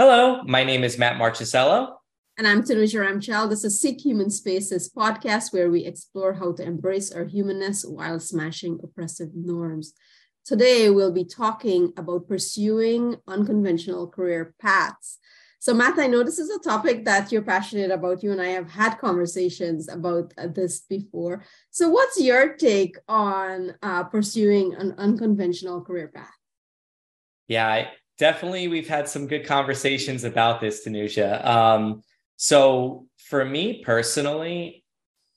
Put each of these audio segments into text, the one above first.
Hello, my name is Matt Marchisello. And I'm Tanuja Ramchal. This is Seek Human Spaces podcast where we explore how to embrace our humanness while smashing oppressive norms. Today, we'll be talking about pursuing unconventional career paths. So, Matt, I know this is a topic that you're passionate about. You and I have had conversations about uh, this before. So, what's your take on uh, pursuing an unconventional career path? Yeah, I, definitely we've had some good conversations about this, Tanuja. Um, so for me personally,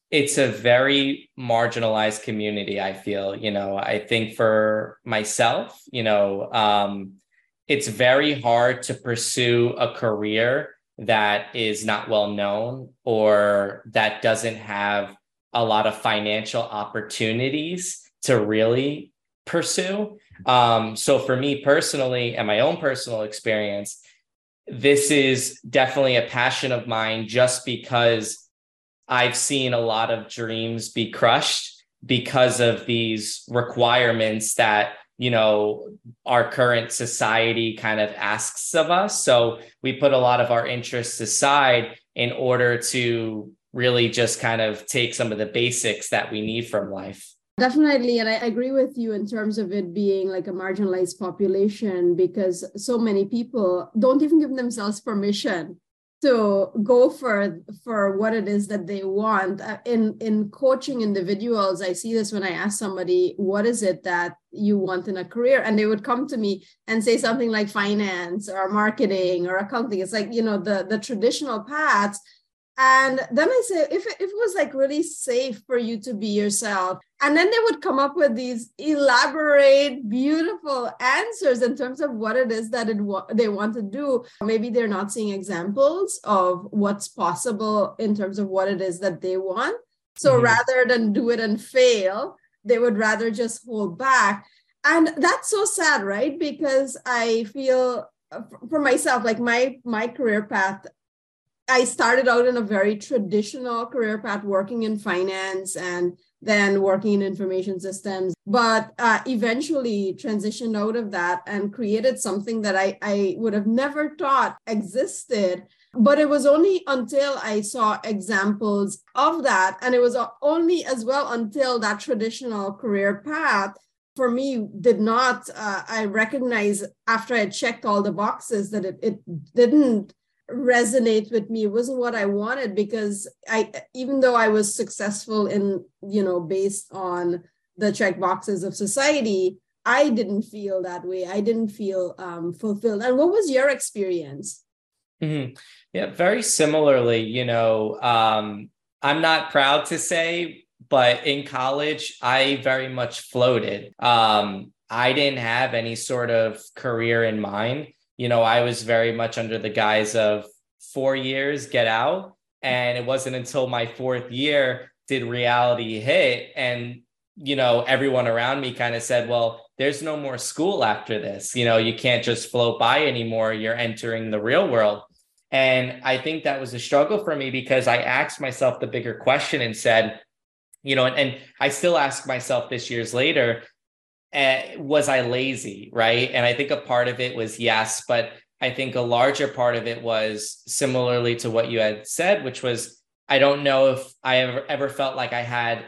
it's a very marginalized community. I feel, you know, I think for myself, you know, um, it's very hard to pursue a career that is not well known or that doesn't have a lot of financial opportunities to really pursue. Um, so for me personally, and my own personal experience, this is definitely a passion of mine just because I've seen a lot of dreams be crushed because of these requirements that you know our current society kind of asks of us. So we put a lot of our interests aside in order to really just kind of take some of the basics that we need from life Definitely. And I agree with you in terms of it being like a marginalized population because so many people don't even give themselves permission to go for for what it is that they want. Uh, in in coaching individuals i see this when i ask somebody what is it that you want in a career? And they would come to me and say something like finance or marketing or accounting. It's like you know the the traditional paths. And then I say, if it, if it was like really safe for you to be yourself, and then they would come up with these elaborate, beautiful answers in terms of what it is that it they want to do. Maybe they're not seeing examples of what's possible in terms of what it is that they want. So mm-hmm. rather than do it and fail, they would rather just hold back. And that's so sad, right? Because I feel for myself, like my my career path I started out in a very traditional career path, working in finance and then working in information systems, but uh, eventually transitioned out of that and created something that I, I would have never thought existed. But it was only until I saw examples of that, and it was only as well until that traditional career path for me did not uh, i recognize after i checked all the boxes that it, it didn't resonate with me. It wasn't what i wanted because i even though i was successful in you know based on the check boxes of society i didn't feel that way. I didn't feel um, fulfilled. And what was your experience? Mm-hmm. yeah very similarly you know um, i'm not proud to say but in college i very much floated. Um, i didn't have any sort of career in mind you know, I was very much under the guise of four years, get out. And it wasn't until my fourth year did reality hit. And, you know, everyone around me kind of said, well, there's no more school after this. You know, you can't just float by anymore. You're entering the real world. And I think that was a struggle for me because I asked myself the bigger question and said, you know, and, and I still ask myself this years later, uh, was I lazy? Right. And I think a part of it was yes, but I think a larger part of it was similarly to what you had said, which was I don't know if I ever, ever felt like I had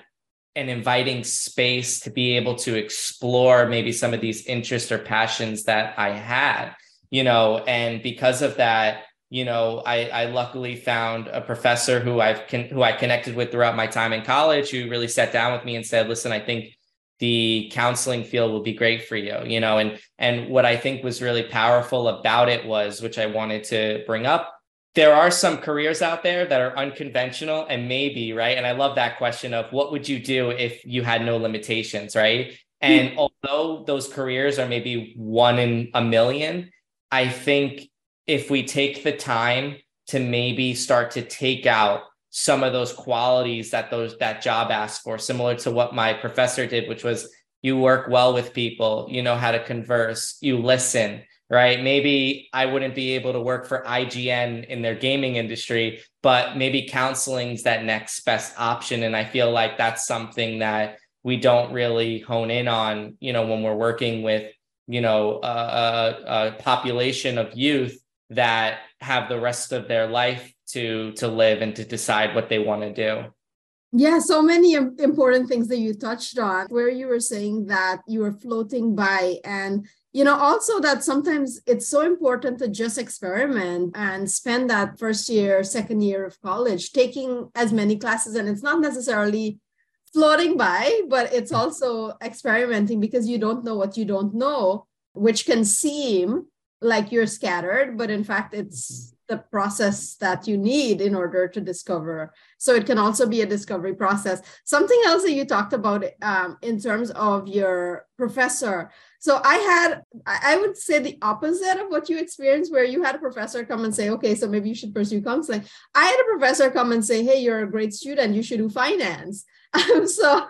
an inviting space to be able to explore maybe some of these interests or passions that I had, you know, and because of that, you know, I, I luckily found a professor who I've con- who I connected with throughout my time in college who really sat down with me and said, listen, I think the counseling field will be great for you you know and and what i think was really powerful about it was which i wanted to bring up there are some careers out there that are unconventional and maybe right and i love that question of what would you do if you had no limitations right and mm-hmm. although those careers are maybe one in a million i think if we take the time to maybe start to take out some of those qualities that those that job asks for similar to what my professor did which was you work well with people. You know how to converse. You listen right? Maybe i wouldn't be able to work for ign in their gaming industry but maybe counseling's that next best option. And i feel like that's something that we don't really hone in on you know when we're working with you know a, a, a population of youth that have the rest of their life to to live and to decide what they want to do. Yeah so many important things that you touched on where you were saying that you were floating by and you know also that sometimes it's so important to just experiment and spend that first year second year of college taking as many classes and it's not necessarily floating by but it's also experimenting because you don't know what you don't know which can seem like you're scattered, but in fact, it's mm-hmm. The process that you need in order to discover. So it can also be a discovery process. Something else that you talked about um, in terms of your professor. So I had, I would say the opposite of what you experienced, where you had a professor come and say, okay, so maybe you should pursue counseling. I had a professor come and say, hey, you're a great student, you should do finance. Um, so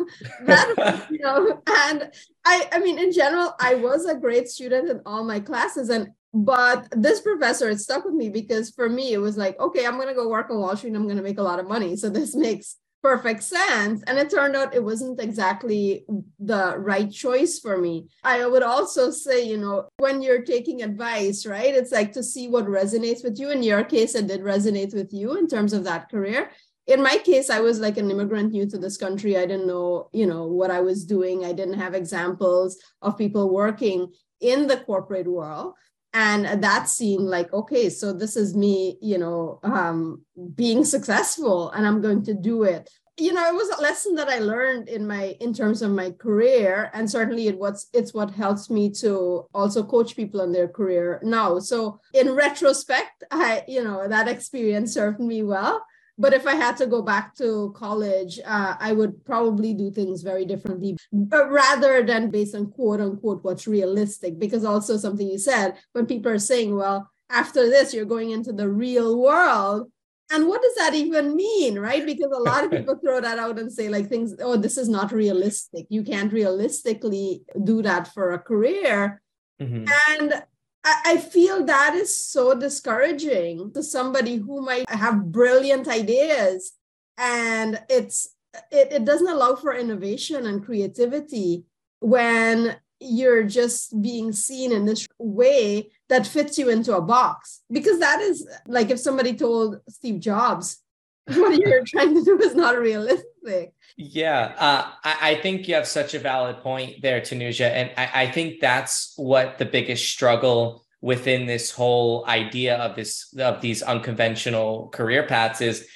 that you know and i i mean in general i was a great student in all my classes and but this professor it stuck with me because for me it was like okay i'm going to go work on wall street and i'm going to make a lot of money. So this makes perfect sense. And it turned out it wasn't exactly the right choice for me. I would also say you know when you're taking advice right it's like to see what resonates with you. In your case it did resonate with you in terms of that career. In my case i was like an immigrant new to this country. I didn't know you know what i was doing. I didn't have examples of people working in the corporate world and that seemed like okay so this is me you know um, being successful and i'm going to do it. You know it was a lesson that i learned in my in terms of my career. And certainly it was it's what helps me to also coach people in their career now. So in retrospect i you know that experience served me well but if I had to go back to college, uh, I would probably do things very differently, but rather than based on quote unquote what's realistic. Because also something you said, when people are saying, well, after this, you're going into the real world. And what does that even mean, right? Because a lot of people throw that out and say, like, things, oh, this is not realistic. You can't realistically do that for a career. Mm-hmm. And I feel that is so discouraging to somebody who might have brilliant ideas. And it's it, it doesn't allow for innovation and creativity when you're just being seen in this way that fits you into a box. Because that is like if somebody told steve jobs what you're trying to do is not realistic yeah, uh, I, I, think you have such a valid point there, Tanuja. And I, I think that's what the biggest struggle within this whole idea of this of these unconventional career paths is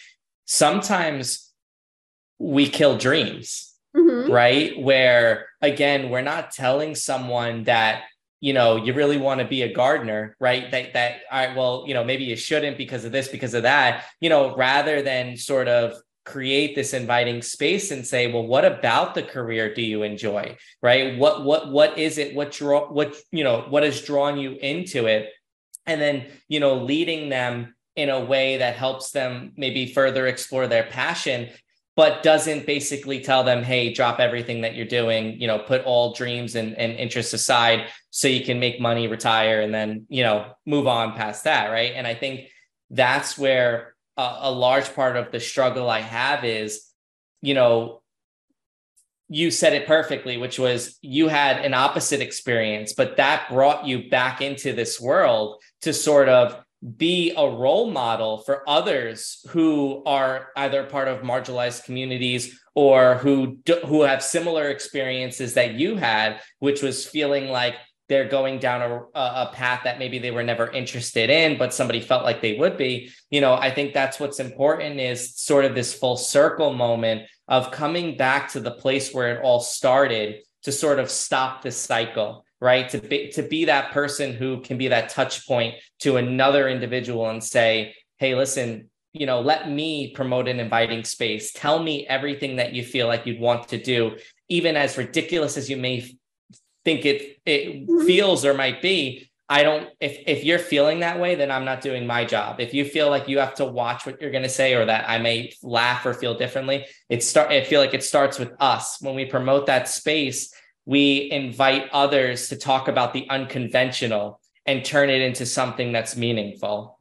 sometimes we kill dreams mm-hmm. right where again we're not telling someone that you know you really want to be a gardener right? That that right well you know maybe you shouldn't because of this because of that. You know rather than sort of create this inviting space and say well what about the career do you enjoy? Right? What what what is it? What draw what you know what is drawing you into it? And then you know leading them in a way that helps them maybe further explore their passion but doesn't basically tell them hey drop everything that you're doing you know put all dreams and, and interests aside so you can make money retire and then you know move on past that right? And i think that's where a, a large part of the struggle I have is, you know, you said it perfectly, which was you had an opposite experience, but that brought you back into this world to sort of be a role model for others who are either part of marginalized communities or who do, who have similar experiences that you had, which was feeling like they're going down a, a path that maybe they were never interested in, but somebody felt like they would be. You know, I think that's what's important is sort of this full circle moment of coming back to the place where it all started to sort of stop the cycle right? To be to be that person who can be that touch point to another individual and say hey listen you know let me promote an inviting space. Tell me everything that you feel like you'd want to do even as ridiculous as you may think it it mm-hmm. feels or might be. I don't if if you're feeling that way then i'm not doing my job. If you feel like you have to watch what you're going to say or that i may laugh or feel differently it start i feel like it starts with us. When we promote that space we invite others to talk about the unconventional and turn it into something that's meaningful.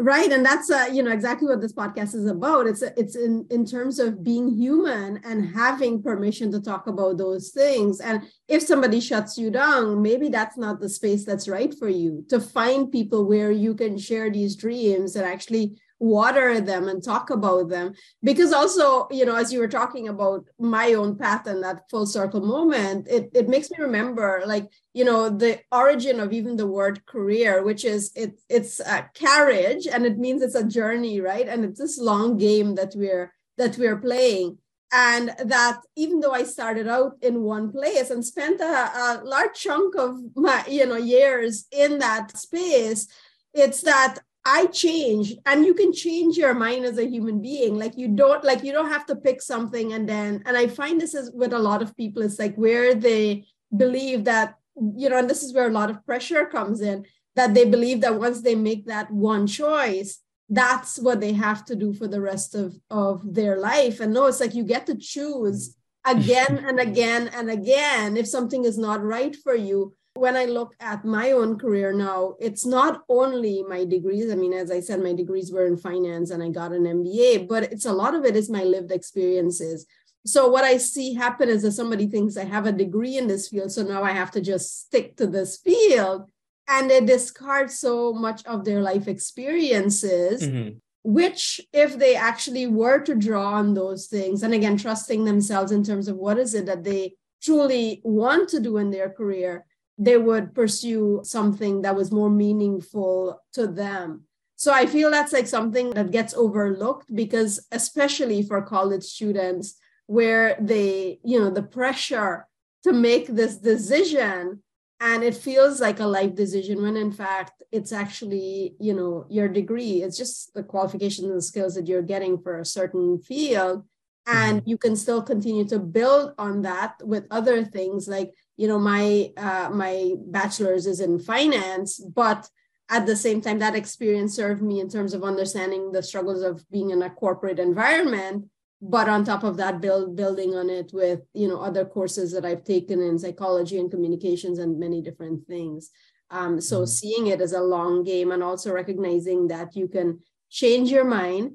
Right and that's uh, you know exactly what this podcast is about. It's it's in in terms of being human and having permission to talk about those things. And if somebody shuts you down maybe that's not the space that's right for you to find people where you can share these dreams and actually water them and talk about them. Because also you know as you were talking about my own path and that full circle moment it, it makes me remember like you know the origin of even the word career which is it it's a carriage and it means it's a journey right? And it's this long game that we're that we're playing. And that even though i started out in one place and spent a, a large chunk of my you know years in that space it's that I change and you can change your mind as a human being. Like you don't like you don't have to pick something and then and I find this is with a lot of people, it's like where they believe that, you know, and this is where a lot of pressure comes in, that they believe that once they make that one choice, that's what they have to do for the rest of, of their life. And no, it's like you get to choose again and again and again if something is not right for you when I look at my own career now, it's not only my degrees. I mean, as I said, my degrees were in finance and I got an MBA, but it's a lot of it is my lived experiences. So what I see happen is that somebody thinks I have a degree in this field, so now I have to just stick to this field, and they discard so much of their life experiences. Mm-hmm. Which, if they actually were to draw on those things, and again, trusting themselves in terms of what is it that they truly want to do in their career, they would pursue something that was more meaningful to them. So I feel that's like something that gets overlooked because, especially for college students, where they, you know, the pressure to make this decision and it feels like a life decision when in fact it's actually you know your degree it's just the qualifications and skills that you're getting for a certain field and mm-hmm. you can still continue to build on that with other things like you know my uh, my bachelor's is in finance but at the same time that experience served me in terms of understanding the struggles of being in a corporate environment but on top of that build building on it with you know other courses that i've taken in psychology and communications and many different things um, so mm-hmm. seeing it as a long game and also recognizing that you can change your mind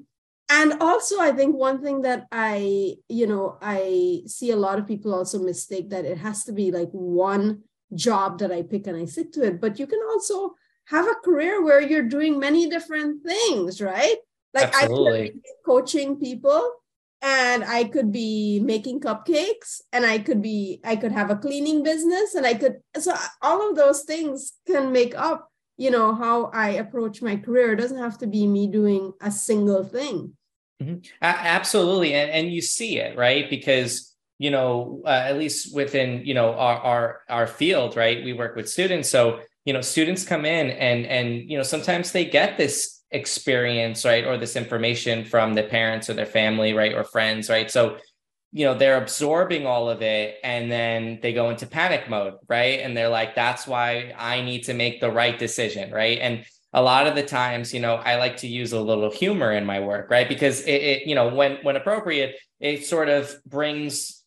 and also i think one thing that i you know i see a lot of people also mistake that it has to be like one job that i pick and i stick to it but you can also have a career where you're doing many different things right like Absolutely. i could be coaching people and i could be making cupcakes and i could be i could have a cleaning business and i could so all of those things can make up you know how i approach my career. It doesn't have to be me doing a single thing. Mm-hmm. absolutely. And, and you see it right? Because you know uh, at least within you know our, our our field right? We work with students. So you know students come in and and you know sometimes they get this experience right? Or this information from the parents or their family right? Or friends right? So you know they're absorbing all of it and then they go into panic mode right? And they're like that's why i need to make the right decision right? And a lot of the times you know i like to use a little humor in my work right? Because it, it you know when when appropriate it sort of brings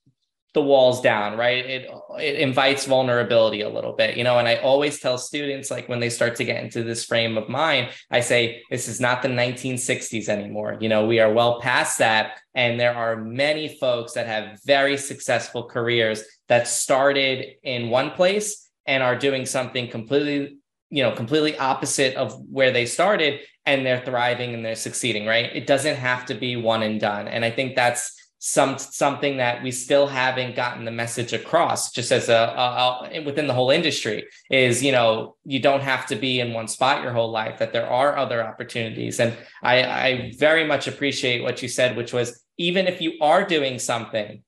the walls down right? It it invites vulnerability a little bit you know and i always tell students like when they start to get into this frame of mind i say this is not the 1960s anymore. You know we are well past that and there are many folks that have very successful careers that started in one place and are doing something completely you know completely opposite of where they started and they're thriving and they're succeeding right? It doesn't have to be one and done and i think that's some something that we still haven't gotten the message across just as a, a, a, within the whole industry is you know you don't have to be in one spot your whole life that there are other opportunities. And i i very much appreciate what you said which was even if you are doing something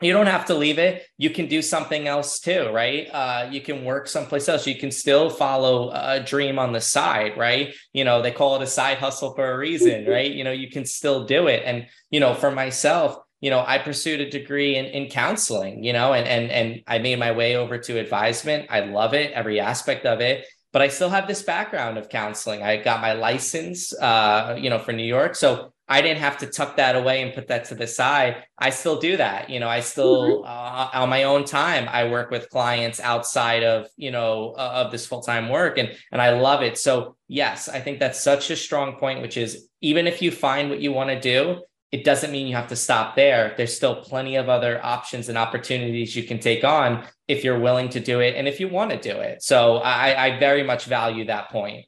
you don't have to leave it. You can do something else too right? Uh, you can work someplace else. You can still follow a dream on the side right? You know they call it a side hustle for a reason right? You know you can still do it. And you know for myself you know, I pursued a degree in, in counseling, you know, and, and, and I made my way over to advisement. I love it, every aspect of it. but I still have this background of counseling. I got my license, uh, you know, for New York. So I didn't have to tuck that away and put that to the side. I still do that. You know, I still, mm-hmm. uh, on my own time, I work with clients outside of, you know, uh, of this full-time work and, and I love it. So yes, I think that's such a strong point, which is even if you find what you want to do, it doesn't mean you have to stop there. There's still plenty of other options and opportunities you can take on if you're willing to do it and if you want to do it. So I, I very much value that point.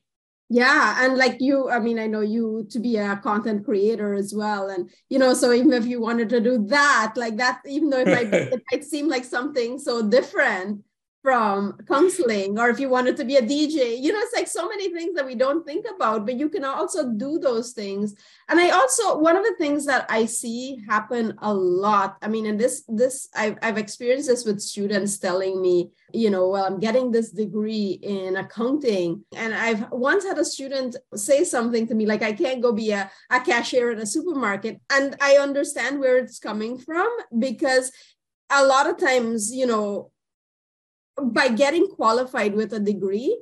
Yeah. And like you, I mean, I know you to be a content creator as well. And, you know, so even if you wanted to do that, like that, even though it might, it might seem like something so different, from counseling or if you wanted to be a dj you know it's like so many things that we don't think about but you can also do those things. And i also one of the things that i see happen a lot i mean and this this i've, I've experienced this with students telling me you know well i'm getting this degree in accounting. And i've once had a student say something to me like i can't go be a, a cashier in a supermarket. And i understand where it's coming from because a lot of times you know by getting qualified with a degree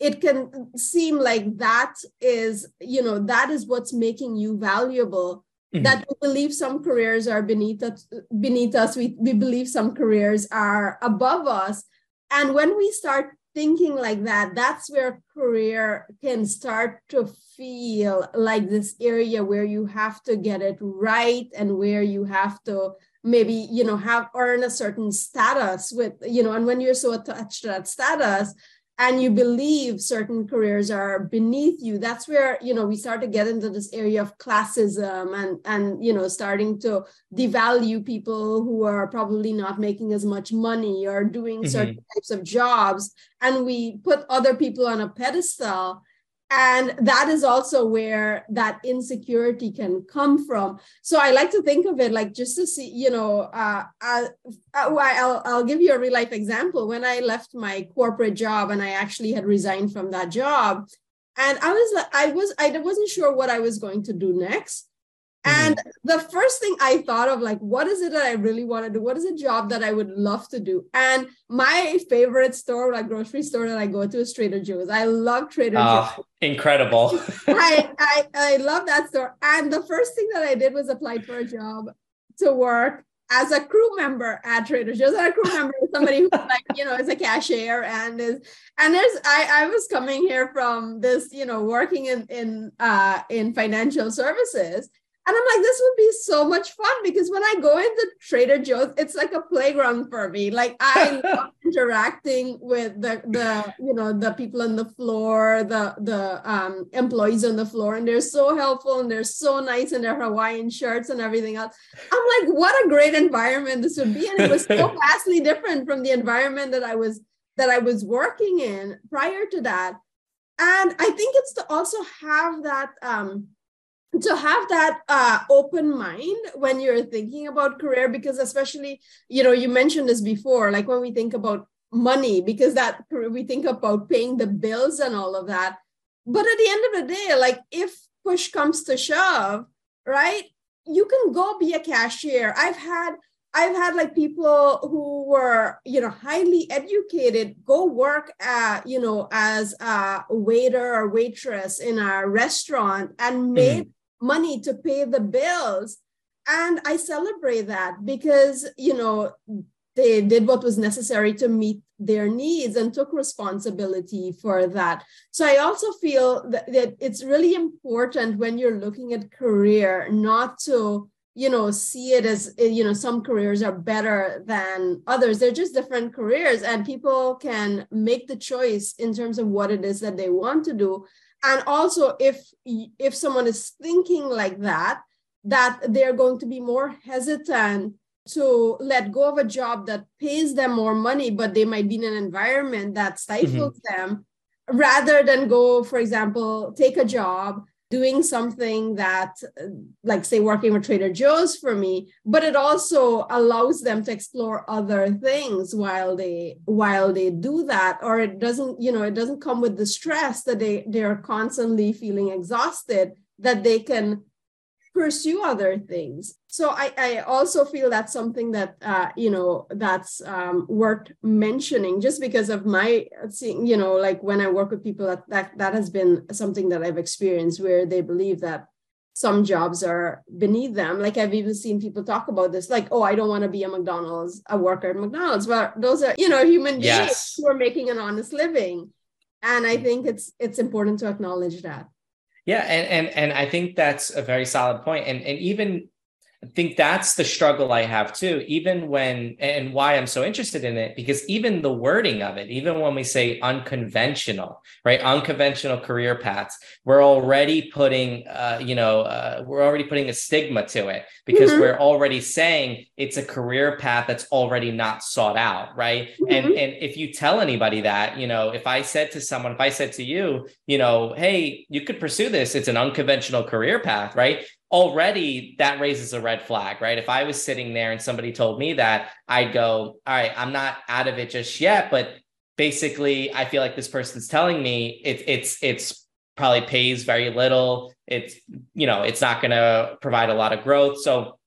it can seem like that is you know that is what's making you valuable. Mm-hmm. that we believe some careers are beneath us beneath us. We, we believe some careers are above us. And when we start thinking like that that's where career can start to feel like this area where you have to get it right and where you have to maybe you know have earn a certain status with you know and when you're so attached to that status and you believe certain careers are beneath you that's where you know we start to get into this area of classism and and you know starting to devalue people who are probably not making as much money or doing mm-hmm. certain types of jobs and we put other people on a pedestal and that is also where that insecurity can come from. So i like to think of it like just to see you know uh, uh, uh I'll, I'll give you a real life example. When i left my corporate job and i actually had resigned from that job and i was i was i wasn't sure what i was going to do next and mm-hmm. the first thing I thought of, like, what is it that I really want to do? What is a job that I would love to do? And my favorite store, like grocery store that I go to is Trader Joe's. I love Trader oh, Joe's. Incredible. I, I I love that store. And the first thing that I did was apply for a job to work as a crew member at Trader Joe's. As a crew member is somebody who like, you know, is a cashier and is and there's I, I was coming here from this, you know, working in in uh in financial services and I'm like, this would be so much fun because when I go into Trader Joe's, it's like a playground for me. Like I love interacting with the the you know the people on the floor, the the um, employees on the floor, and they're so helpful and they're so nice in their Hawaiian shirts and everything else. I'm like, what a great environment this would be, and it was so vastly different from the environment that I was that I was working in prior to that. And I think it's to also have that. Um, to have that uh, open mind when you're thinking about career because especially you know you mentioned this before like when we think about money because that we think about paying the bills and all of that. But at the end of the day like if push comes to shove right you can go be a cashier. I've had i've had like people who were you know highly educated go work at you know as a waiter or waitress in a restaurant and made mm money to pay the bills. And i celebrate that because you know they did what was necessary to meet their needs and took responsibility for that. So i also feel that, that it's really important when you're looking at career not to you know see it as you know some careers are better than others. They're just different careers and people can make the choice in terms of what it is that they want to do and also if if someone is thinking like that that they're going to be more hesitant to let go of a job that pays them more money but they might be in an environment that stifles mm-hmm. them rather than go for example take a job doing something that like say working with trader joe's for me but it also allows them to explore other things while they while they do that or it doesn't you know it doesn't come with the stress that they they're constantly feeling exhausted that they can pursue other things. So i, I also feel that's something that uh, you know that's um, worth mentioning just because of my seeing you know like when i work with people that, that that has been something that i've experienced where they believe that some jobs are beneath them. Like i've even seen people talk about this like oh i don't want to be a mcdonald's a worker at mcdonald's. But those are you know human beings who are making an honest living. And i think it's it's important to acknowledge that yeah, and and and I think that's a very solid point. And and even I think that's the struggle I have too, even when, and why I'm so interested in it, because even the wording of it, even when we say unconventional, right? Unconventional career paths, we're already putting, uh, you know, uh, we're already putting a stigma to it because mm-hmm. we're already saying it's a career path that's already not sought out, right? Mm-hmm. And, and if you tell anybody that, you know, if I said to someone, if I said to you, you know, hey, you could pursue this, it's an unconventional career path, right? Already that raises a red flag, right? If I was sitting there and somebody told me that, I'd go, all right, I'm not out of it just yet, but basically I feel like this person's telling me it, it's it's probably pays very little. It's you know, it's not going to provide a lot of growth. So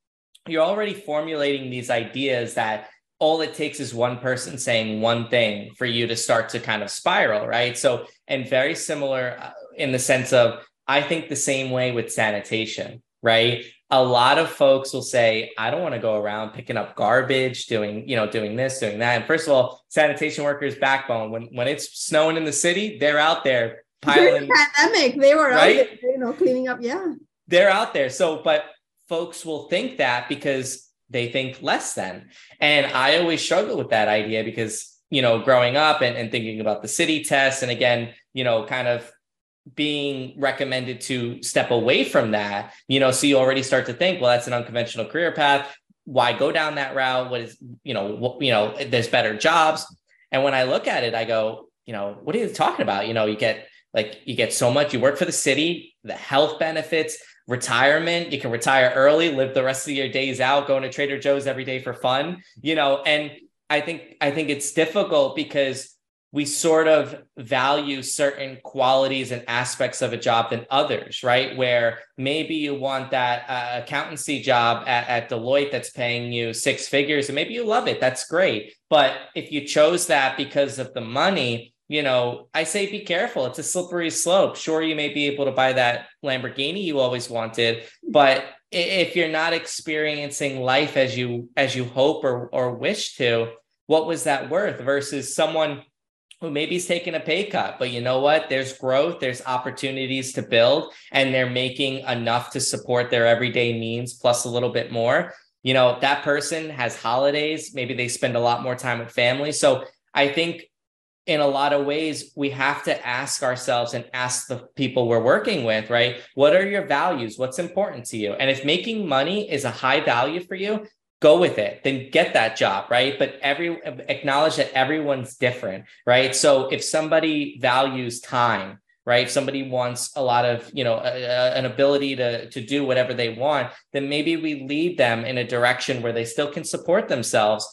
you're already formulating these ideas that all it takes is one person saying one thing for you to start to kind of spiral, right? So, and very similar uh, in the sense of, I think the same way with sanitation right? A lot of folks will say, I don't want to go around picking up garbage, doing, you know, doing this, doing that. And first of all, sanitation workers backbone. When when it's snowing in the city, they're out there piling During pandemic. They were right? out there, you know, cleaning up. Yeah. They're out there. So, but folks will think that because they think less than. And I always struggle with that idea because, you know, growing up and, and thinking about the city test and again, you know, kind of being recommended to step away from that you know so you already start to think well that's an unconventional career path. Why go down that route? What is you know what, you know there's better jobs. And when i look at it i go you know what are you talking about? You know you get like you get so much. You work for the city the health benefits retirement. You can retire early live the rest of your days out going to trader joe's every day for fun you know? And i think i think it's difficult because we sort of value certain qualities and aspects of a job than others, right? Where maybe you want that uh, accountancy job at, at Deloitte that's paying you six figures and maybe you love it. That's great. But if you chose that because of the money, you know, I say be careful. It's a slippery slope. Sure, you may be able to buy that Lamborghini you always wanted, but if you're not experiencing life as you as you hope or or wish to, what was that worth versus someone who maybe is taking a pay cut, but you know what? There's growth, there's opportunities to build, and they're making enough to support their everyday needs plus a little bit more. You know, that person has holidays, maybe they spend a lot more time with family. So I think in a lot of ways, we have to ask ourselves and ask the people we're working with, right? What are your values? What's important to you? And if making money is a high value for you, go with it then get that job right? But every acknowledge that everyone's different right? So if somebody values time right? If somebody wants a lot of you know a, a, an ability to to do whatever they want then maybe we lead them in a direction where they still can support themselves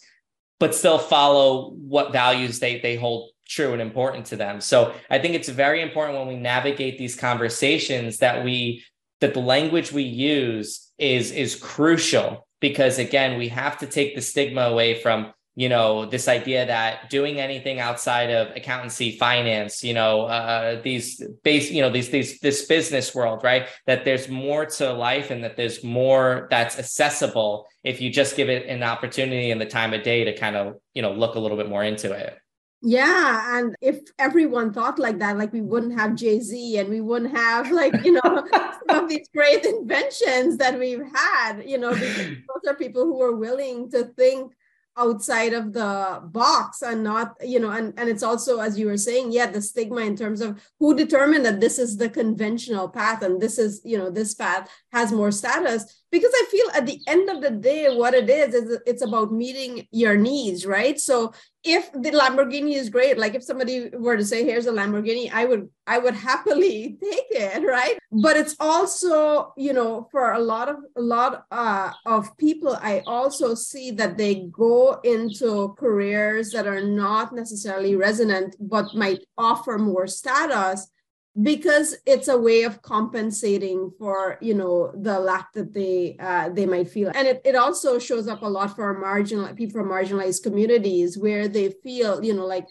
but still follow what values they they hold true and important to them. So i think it's very important when we navigate these conversations that we that the language we use is is crucial because again we have to take the stigma away from you know this idea that doing anything outside of accountancy finance you know uh, these base you know these these this business world right that there's more to life and that there's more that's accessible if you just give it an opportunity and the time of day to kind of you know look a little bit more into it yeah, and if everyone thought like that, like we wouldn't have Jay Z and we wouldn't have like you know some of these great inventions that we've had. You know, because those are people who are willing to think outside of the box and not you know and and it's also as you were saying yeah the stigma in terms of who determined that this is the conventional path and this is you know this path has more status because i feel at the end of the day what it is is it's about meeting your needs right so if the lamborghini is great like if somebody were to say here's a lamborghini i would i would happily take it right? But it's also you know for a lot of a lot uh, of people i also see that they go into careers that are not necessarily resonant but might offer more status because it's a way of compensating for you know the lack that they uh, they might feel. And it, it also shows up a lot for marginal people from marginalized communities where they feel you know like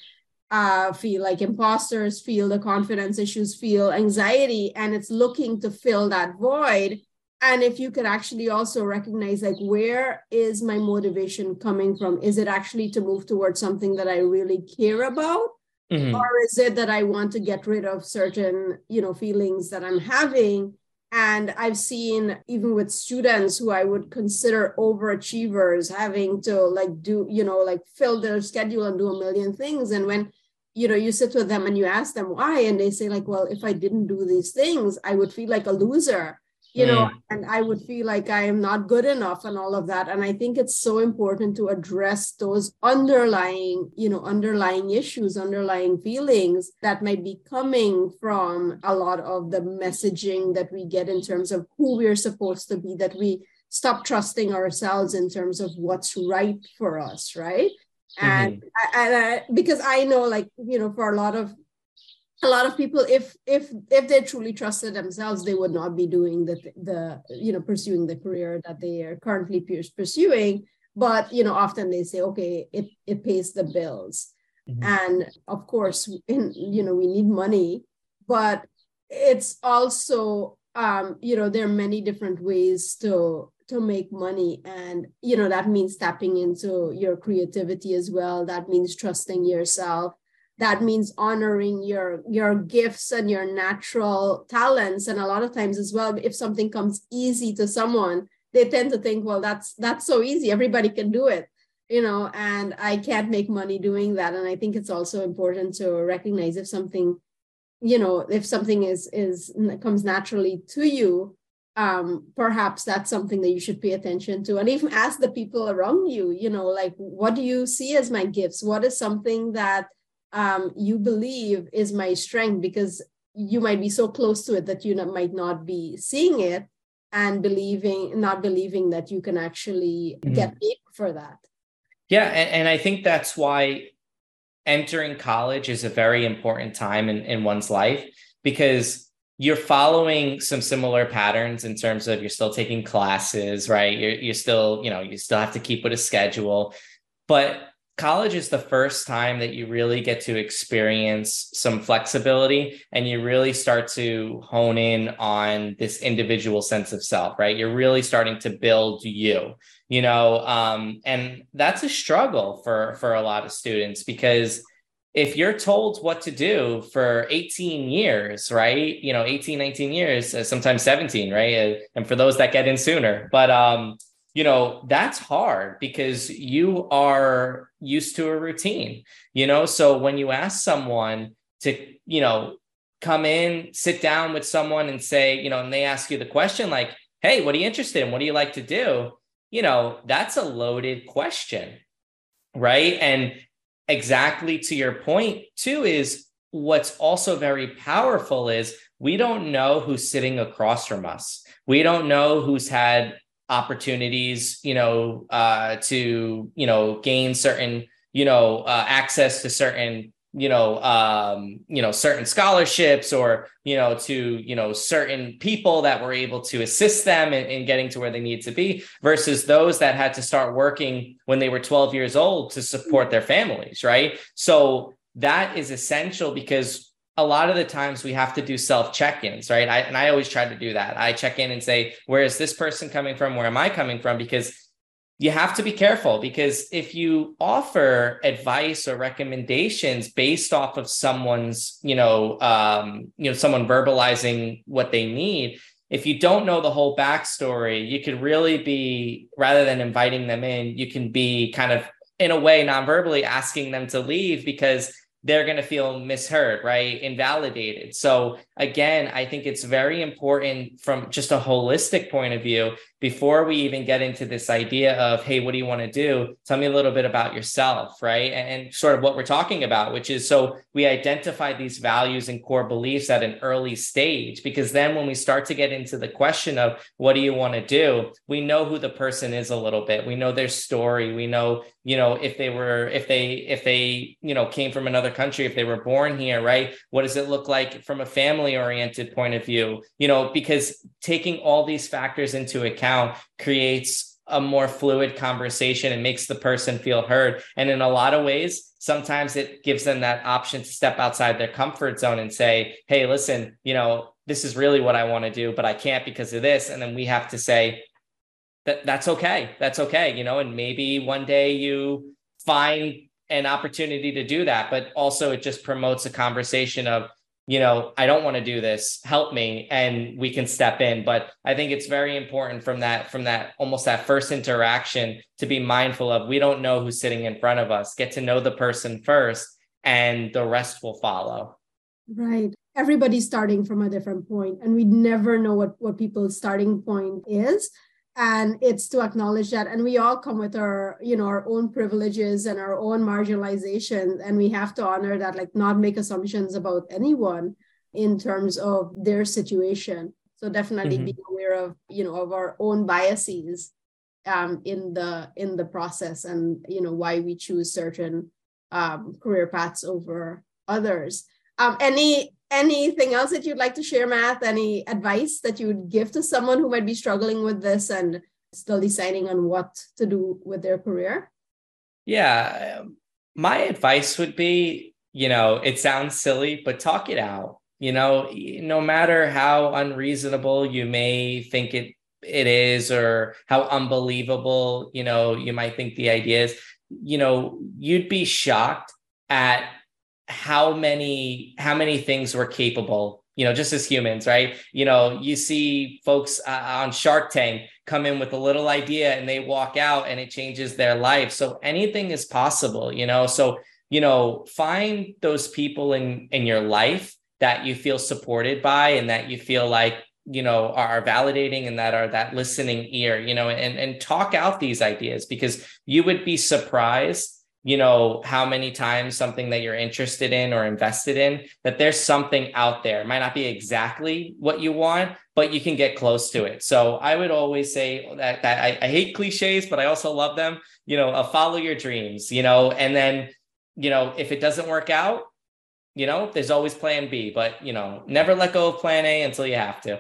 uh, feel like imposters feel the confidence issues feel anxiety and it's looking to fill that void. And if you could actually also recognize like where is my motivation coming from? Is it actually to move towards something that i really care about mm-hmm. or is it that i want to get rid of certain you know feelings that i'm having? And i've seen even with students who i would consider overachievers having to like do you know like fill their schedule and do a million things. And when you know you sit with them and you ask them why and they say like well if i didn't do these things i would feel like a loser you know mm. and i would feel like i am not good enough and all of that and i think it's so important to address those underlying you know underlying issues underlying feelings that might be coming from a lot of the messaging that we get in terms of who we're supposed to be that we stop trusting ourselves in terms of what's right for us right and, mm-hmm. and I, because i know like you know for a lot of a lot of people if if if they truly trusted themselves they would not be doing the the you know pursuing the career that they are currently pursuing. But you know often they say okay it it pays the bills. Mm-hmm. and of course in you know we need money but it's also um you know there are many different ways to to make money. And you know that means tapping into your creativity as well. That means trusting yourself that means honoring your your gifts and your natural talents. And a lot of times as well if something comes easy to someone they tend to think well that's that's so easy. Everybody can do it you know and i can't make money doing that. And i think it's also important to recognize if something you know if something is is comes naturally to you um perhaps that's something that you should pay attention to. And even ask the people around you you know like what do you see as my gifts? What is something that um, you believe is my strength because you might be so close to it that you not, might not be seeing it and believing not believing that you can actually mm-hmm. get paid for that. Yeah and, and i think that's why entering college is a very important time in, in one's life because you're following some similar patterns in terms of you're still taking classes right? You're, you're still you know you still have to keep with a schedule. But college is the first time that you really get to experience some flexibility and you really start to hone in on this individual sense of self right? You're really starting to build you you know um, and that's a struggle for for a lot of students because if you're told what to do for 18 years right? You know 18 19 years uh, sometimes 17 right? Uh, and for those that get in sooner but um you know that's hard because you are used to a routine you know? So when you ask someone to you know come in sit down with someone and say you know and they ask you the question like hey what are you interested in? What do you like to do? You know that's a loaded question right? And exactly to your point too is what's also very powerful is we don't know who's sitting across from us. We don't know who's had opportunities, you know, uh, to you know gain certain you know uh, access to certain you know um, you know certain scholarships or you know to you know certain people that were able to assist them in, in getting to where they need to be versus those that had to start working when they were 12 years old to support their families right? So that is essential because a lot of the times we have to do self check-ins right? I, and i always try to do that. I check in and say where is this person coming from? Where am i coming from? Because you have to be careful because if you offer advice or recommendations based off of someone's you know um, you know someone verbalizing what they need if you don't know the whole backstory you could really be rather than inviting them in you can be kind of in a way non-verbally asking them to leave because they're going to feel misheard, right? Invalidated. So, again, I think it's very important from just a holistic point of view before we even get into this idea of, hey, what do you want to do? Tell me a little bit about yourself, right? And, and sort of what we're talking about, which is so we identify these values and core beliefs at an early stage, because then when we start to get into the question of what do you want to do, we know who the person is a little bit. We know their story. We know, you know, if they were, if they, if they, you know, came from another country, if they were born here, right? What does it look like from a family oriented point of view? You know, because taking all these factors into account creates a more fluid conversation and makes the person feel heard. And in a lot of ways, sometimes it gives them that option to step outside their comfort zone and say, hey, listen, you know, this is really what I want to do, but I can't because of this. And then we have to say, that that's okay. That's okay. You know, and maybe one day you find an opportunity to do that, but also it just promotes a conversation of, you know, I don't want to do this. Help me, and we can step in. But I think it's very important from that, from that almost that first interaction to be mindful of. We don't know who's sitting in front of us. Get to know the person first, and the rest will follow. Right. Everybody's starting from a different point, and we never know what what people's starting point is and it's to acknowledge that. And we all come with our you know our own privileges and our own marginalization. And we have to honor that like not make assumptions about anyone in terms of their situation. So definitely mm-hmm. being aware of you know of our own biases um, in the in the process and you know why we choose certain um, career paths over others. Um, any anything else that you'd like to share, Matt? Any advice that you would give to someone who might be struggling with this and still deciding on what to do with their career? Yeah. My advice would be, you know, it sounds silly, but talk it out. You know, no matter how unreasonable you may think it it is or how unbelievable, you know, you might think the idea is, you know, you'd be shocked at how many how many things we're capable you know just as humans right? You know you see folks uh, on shark tank come in with a little idea and they walk out and it changes their life. So anything is possible you know? So you know find those people in in your life that you feel supported by and that you feel like you know are validating and that are that listening ear you know and and talk out these ideas because you would be surprised you know how many times something that you're interested in or invested in that there's something out there. It might not be exactly what you want but you can get close to it. So i would always say that, that I, I hate cliches but i also love them you know uh, follow your dreams you know and then you know if it doesn't work out you know there's always plan b but you know never let go of plan a until you have to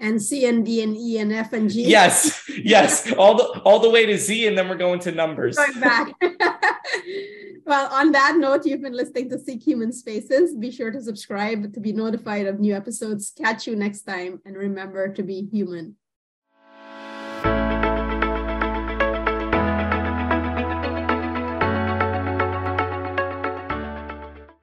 and C and D and E and F and G. Yes, yes, all the all the way to Z, and then we're going to numbers. Going back. well, on that note, you've been listening to Seek Human Spaces. Be sure to subscribe to be notified of new episodes. Catch you next time, and remember to be human.